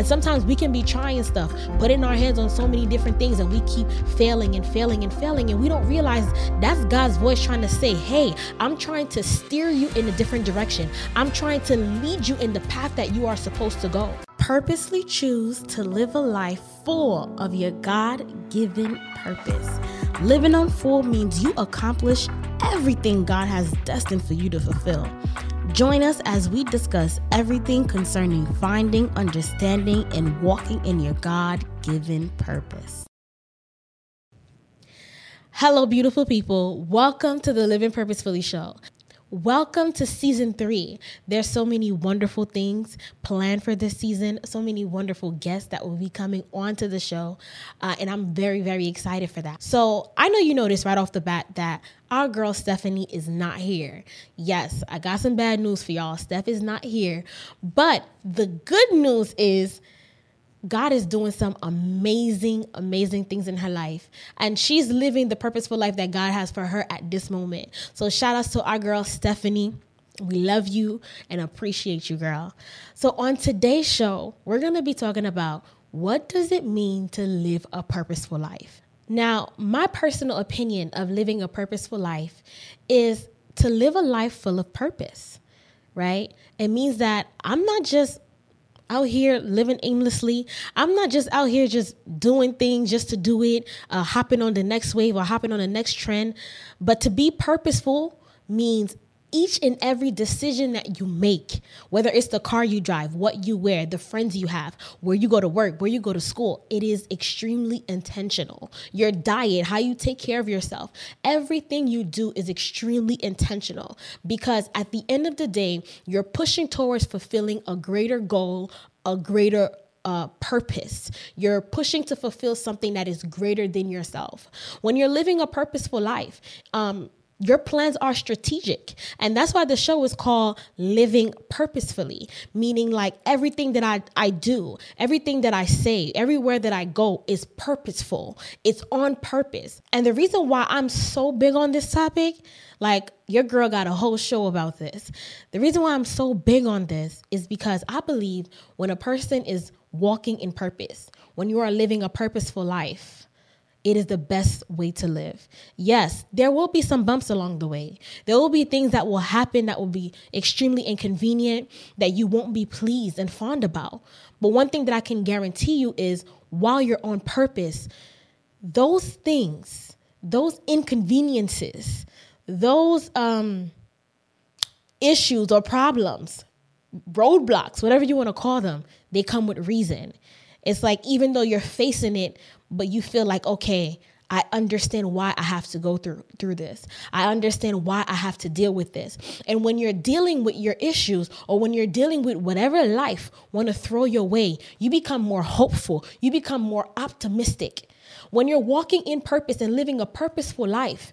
And sometimes we can be trying stuff, putting our hands on so many different things, and we keep failing and failing and failing. And we don't realize that's God's voice trying to say, Hey, I'm trying to steer you in a different direction. I'm trying to lead you in the path that you are supposed to go. Purposely choose to live a life full of your God given purpose. Living on full means you accomplish everything God has destined for you to fulfill. Join us as we discuss everything concerning finding, understanding, and walking in your God given purpose. Hello, beautiful people. Welcome to the Living Purposefully Show. Welcome to season three. There's so many wonderful things planned for this season, so many wonderful guests that will be coming onto the show. Uh, and I'm very, very excited for that. So I know you noticed right off the bat that our girl Stephanie is not here. Yes, I got some bad news for y'all. Steph is not here. But the good news is, God is doing some amazing, amazing things in her life. And she's living the purposeful life that God has for her at this moment. So shout outs to our girl, Stephanie. We love you and appreciate you, girl. So on today's show, we're going to be talking about what does it mean to live a purposeful life? Now, my personal opinion of living a purposeful life is to live a life full of purpose, right? It means that I'm not just out here living aimlessly. I'm not just out here just doing things just to do it, uh, hopping on the next wave or hopping on the next trend. But to be purposeful means each and every decision that you make, whether it's the car you drive, what you wear, the friends you have, where you go to work, where you go to school, it is extremely intentional. Your diet, how you take care of yourself, everything you do is extremely intentional because at the end of the day, you're pushing towards fulfilling a greater goal, a greater uh, purpose. You're pushing to fulfill something that is greater than yourself. When you're living a purposeful life, um, your plans are strategic. And that's why the show is called Living Purposefully, meaning like everything that I, I do, everything that I say, everywhere that I go is purposeful. It's on purpose. And the reason why I'm so big on this topic, like your girl got a whole show about this. The reason why I'm so big on this is because I believe when a person is walking in purpose, when you are living a purposeful life, it is the best way to live. Yes, there will be some bumps along the way. There will be things that will happen that will be extremely inconvenient that you won't be pleased and fond about. But one thing that I can guarantee you is while you're on purpose, those things, those inconveniences, those um, issues or problems, roadblocks, whatever you want to call them, they come with reason. It's like even though you're facing it but you feel like, okay, I understand why I have to go through through this. I understand why I have to deal with this. And when you're dealing with your issues or when you're dealing with whatever life want to throw your way, you become more hopeful. You become more optimistic. When you're walking in purpose and living a purposeful life,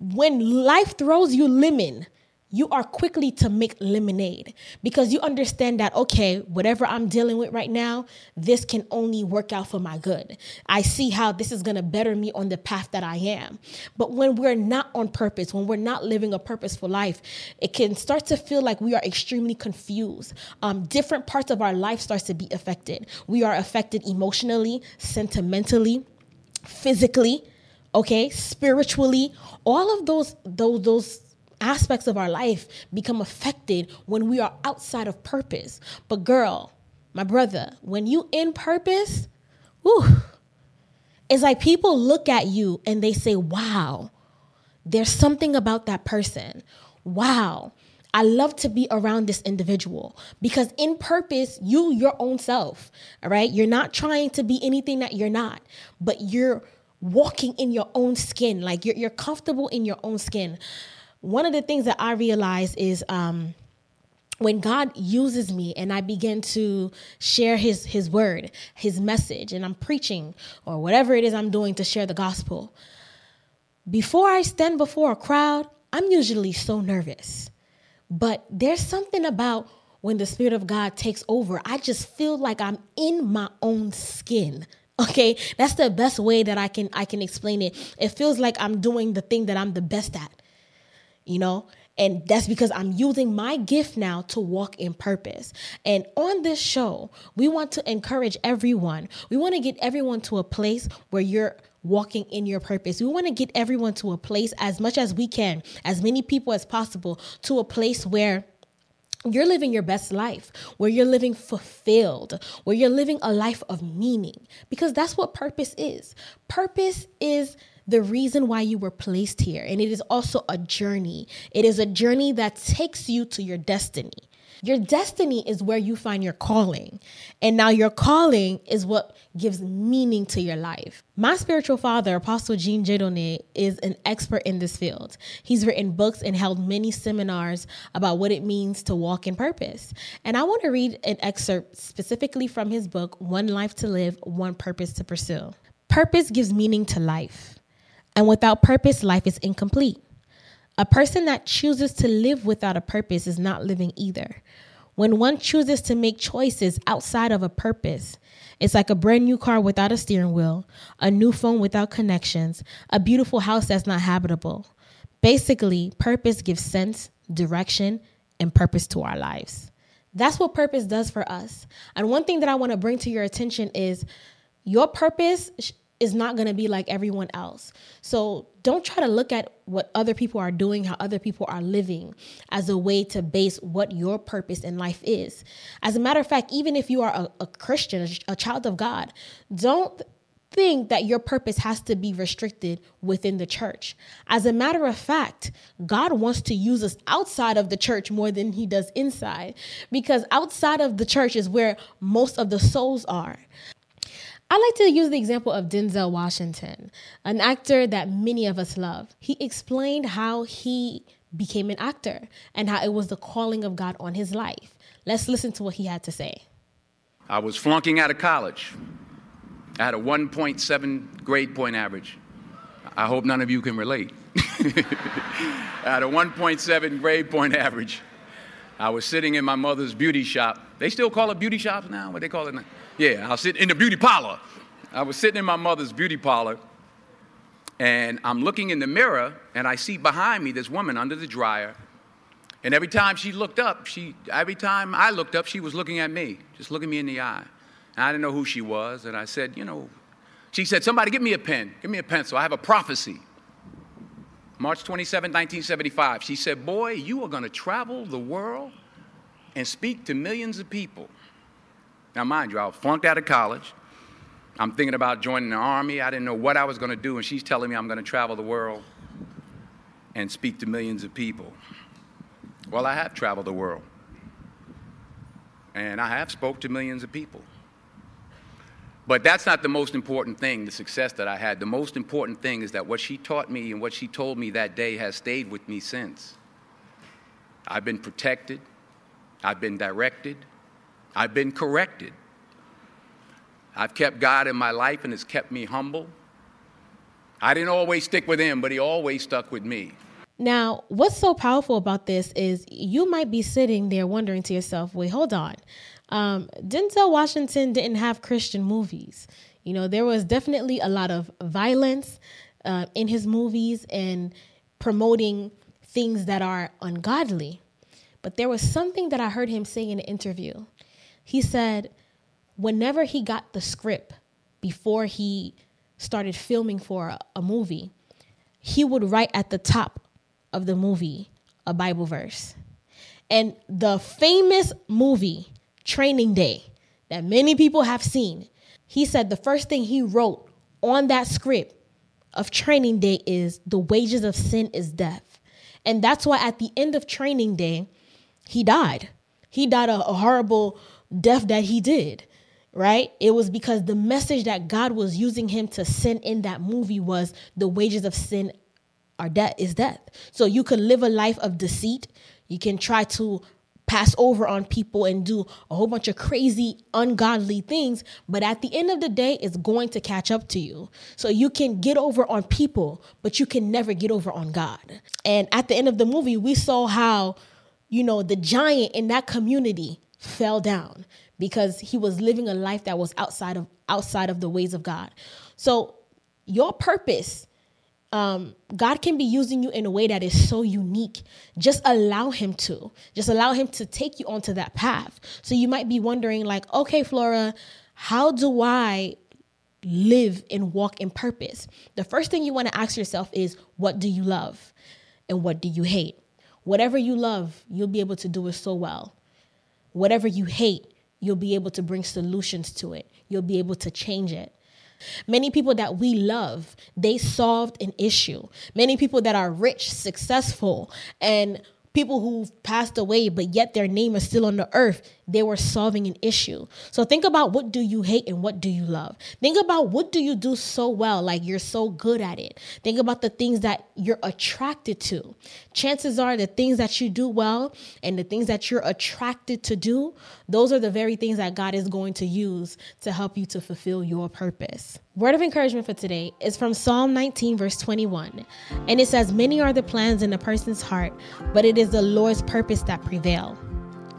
when life throws you lemon, you are quickly to make lemonade because you understand that, okay, whatever I'm dealing with right now, this can only work out for my good. I see how this is going to better me on the path that I am. But when we're not on purpose, when we're not living a purposeful life, it can start to feel like we are extremely confused. Um, different parts of our life starts to be affected. We are affected emotionally, sentimentally, physically, okay, spiritually. All of those, those, those aspects of our life become affected when we are outside of purpose. But girl, my brother, when you in purpose, whew, it's like people look at you and they say, wow, there's something about that person. Wow. I love to be around this individual because in purpose, you your own self, all right? You're not trying to be anything that you're not, but you're walking in your own skin. Like you're, you're comfortable in your own skin one of the things that I realize is um, when God uses me and I begin to share his his word, his message, and I'm preaching or whatever it is I'm doing to share the gospel, before I stand before a crowd, I'm usually so nervous. But there's something about when the spirit of God takes over, I just feel like I'm in my own skin. Okay? That's the best way that I can I can explain it. It feels like I'm doing the thing that I'm the best at you know? And that's because I'm using my gift now to walk in purpose. And on this show, we want to encourage everyone. We want to get everyone to a place where you're walking in your purpose. We want to get everyone to a place as much as we can, as many people as possible, to a place where you're living your best life, where you're living fulfilled, where you're living a life of meaning, because that's what purpose is. Purpose is the reason why you were placed here, and it is also a journey. It is a journey that takes you to your destiny. Your destiny is where you find your calling. And now your calling is what gives meaning to your life. My spiritual father, Apostle Jean Jedone, is an expert in this field. He's written books and held many seminars about what it means to walk in purpose. And I want to read an excerpt specifically from his book, One Life to Live, One Purpose to Pursue. Purpose gives meaning to life. And without purpose, life is incomplete. A person that chooses to live without a purpose is not living either. When one chooses to make choices outside of a purpose, it's like a brand new car without a steering wheel, a new phone without connections, a beautiful house that's not habitable. Basically, purpose gives sense, direction, and purpose to our lives. That's what purpose does for us. And one thing that I want to bring to your attention is your purpose is not going to be like everyone else. So don't try to look at what other people are doing, how other people are living, as a way to base what your purpose in life is. As a matter of fact, even if you are a, a Christian, a child of God, don't think that your purpose has to be restricted within the church. As a matter of fact, God wants to use us outside of the church more than he does inside because outside of the church is where most of the souls are. I like to use the example of Denzel Washington, an actor that many of us love. He explained how he became an actor and how it was the calling of God on his life. Let's listen to what he had to say. I was flunking out of college. I had a 1.7 grade point average. I hope none of you can relate. I had a 1.7 grade point average. I was sitting in my mother's beauty shop. They still call it beauty shops now? What they call it now? Yeah, I was sitting in the beauty parlor. I was sitting in my mother's beauty parlor, and I'm looking in the mirror, and I see behind me this woman under the dryer. And every time she looked up, she every time I looked up, she was looking at me, just looking me in the eye. And I didn't know who she was, and I said, you know, she said, somebody give me a pen, give me a pencil. I have a prophecy. March 27, 1975, she said, Boy, you are going to travel the world and speak to millions of people. Now, mind you, I was flunked out of college. I'm thinking about joining the army. I didn't know what I was going to do, and she's telling me I'm going to travel the world and speak to millions of people. Well, I have traveled the world, and I have spoke to millions of people. But that's not the most important thing, the success that I had. The most important thing is that what she taught me and what she told me that day has stayed with me since. I've been protected, I've been directed, I've been corrected. I've kept God in my life and it's kept me humble. I didn't always stick with him, but he always stuck with me. Now, what's so powerful about this is you might be sitting there wondering to yourself, wait, hold on. Um, Denzel Washington didn't have Christian movies. You know, there was definitely a lot of violence uh, in his movies and promoting things that are ungodly. But there was something that I heard him say in an interview. He said, whenever he got the script before he started filming for a, a movie, he would write at the top of the movie a Bible verse. And the famous movie training day that many people have seen, he said the first thing he wrote on that script of training day is the wages of sin is death. And that's why at the end of training day, he died. He died a, a horrible death that he did, right? It was because the message that God was using him to send in that movie was the wages of sin are death is death. So you can live a life of deceit. You can try to pass over on people and do a whole bunch of crazy, ungodly things. But at the end of the day, it's going to catch up to you. So you can get over on people, but you can never get over on God. And at the end of the movie, we saw how, you know, the giant in that community fell down because he was living a life that was outside of outside of the ways of God. So your purpose um, God can be using you in a way that is so unique. Just allow Him to. Just allow Him to take you onto that path. So you might be wondering, like, okay, Flora, how do I live and walk in purpose? The first thing you want to ask yourself is, what do you love? And what do you hate? Whatever you love, you'll be able to do it so well. Whatever you hate, you'll be able to bring solutions to it. You'll be able to change it. Many people that we love, they solved an issue. Many people that are rich, successful, and people who've passed away, but yet their name is still on the earth, they were solving an issue. So think about what do you hate and what do you love. Think about what do you do so well, like you're so good at it. Think about the things that you're attracted to. Chances are the things that you do well and the things that you're attracted to do, those are the very things that God is going to use to help you to fulfill your purpose. Word of encouragement for today is from Psalm 19, verse 21. And it says, Many are the plans in a person's heart, but it is the Lord's purpose that prevail.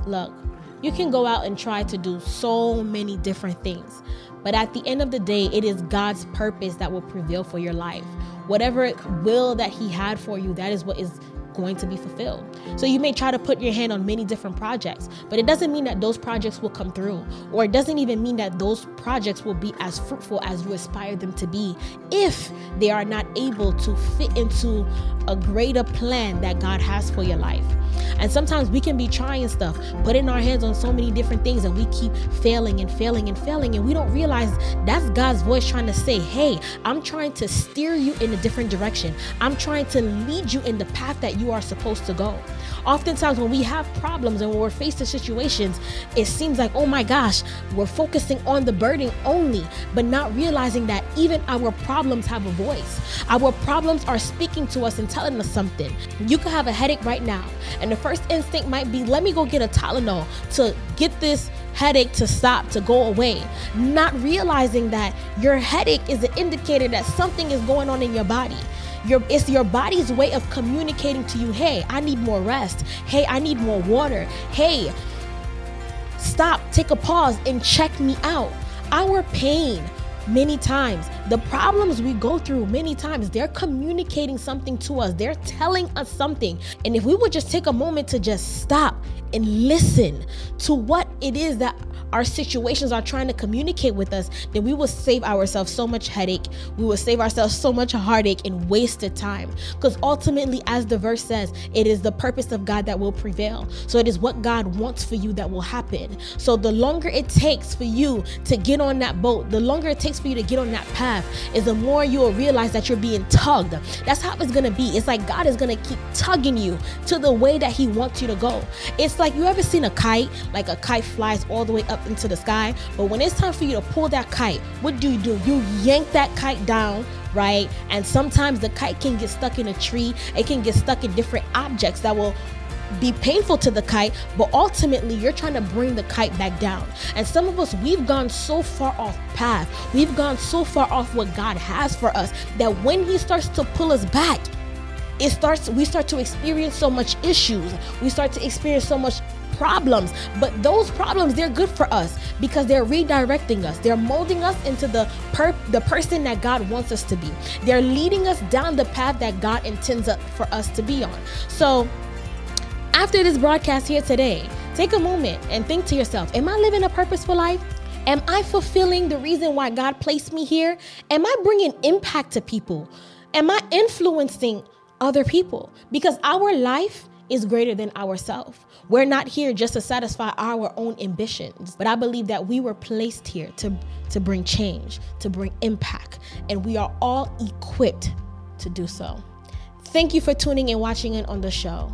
Look, you can go out and try to do so many different things, but at the end of the day, it is God's purpose that will prevail for your life. Whatever will that He had for you, that is what is going to be fulfilled. So you may try to put your hand on many different projects, but it doesn't mean that those projects will come through, or it doesn't even mean that those projects will be as fruitful as you aspire them to be if they are not able to fit into a greater plan that God has for your life. And sometimes we can be trying stuff, putting our hands on so many different things, and we keep failing and failing and failing. And we don't realize that's God's voice trying to say, Hey, I'm trying to steer you in a different direction. I'm trying to lead you in the path that you are supposed to go. Oftentimes, when we have problems and when we're faced with situations, it seems like, oh my gosh, we're focusing on the burden only, but not realizing that even our problems have a voice. Our problems are speaking to us and telling us something. You could have a headache right now, and the first instinct might be, let me go get a Tylenol to get this headache to stop, to go away. Not realizing that your headache is an indicator that something is going on in your body. Your, it's your body's way of communicating to you, hey, I need more rest. Hey, I need more water. Hey, stop, take a pause, and check me out. Our pain, many times. The problems we go through many times, they're communicating something to us. They're telling us something. And if we would just take a moment to just stop and listen to what it is that our situations are trying to communicate with us, then we will save ourselves so much headache. We will save ourselves so much heartache and wasted time. Because ultimately, as the verse says, it is the purpose of God that will prevail. So it is what God wants for you that will happen. So the longer it takes for you to get on that boat, the longer it takes for you to get on that is the more you will realize that you're being tugged. That's how it's gonna be. It's like God is gonna keep tugging you to the way that He wants you to go. It's like you ever seen a kite, like a kite flies all the way up into the sky, but when it's time for you to pull that kite, what do you do? You yank that kite down right? And sometimes the kite can get stuck in a tree, it can get stuck in different objects that will be painful to the kite, but ultimately you're trying to bring the kite back down. And some of us, we've gone so far off path, we've gone so far off what God has for us that when He starts to pull us back, it starts we start to experience so much issues. We start to experience so much problems. But those problems they're good for us because they're redirecting us. They're molding us into the per- the person that God wants us to be. They're leading us down the path that God intends for us to be on. So after this broadcast here today take a moment and think to yourself am I living a purposeful life Am I fulfilling the reason why God placed me here? Am I bringing impact to people? Am I influencing other people? Because our life is greater than ourselves. We're not here just to satisfy our own ambitions, but I believe that we were placed here to, to bring change, to bring impact, and we are all equipped to do so. Thank you for tuning in and watching in on the show.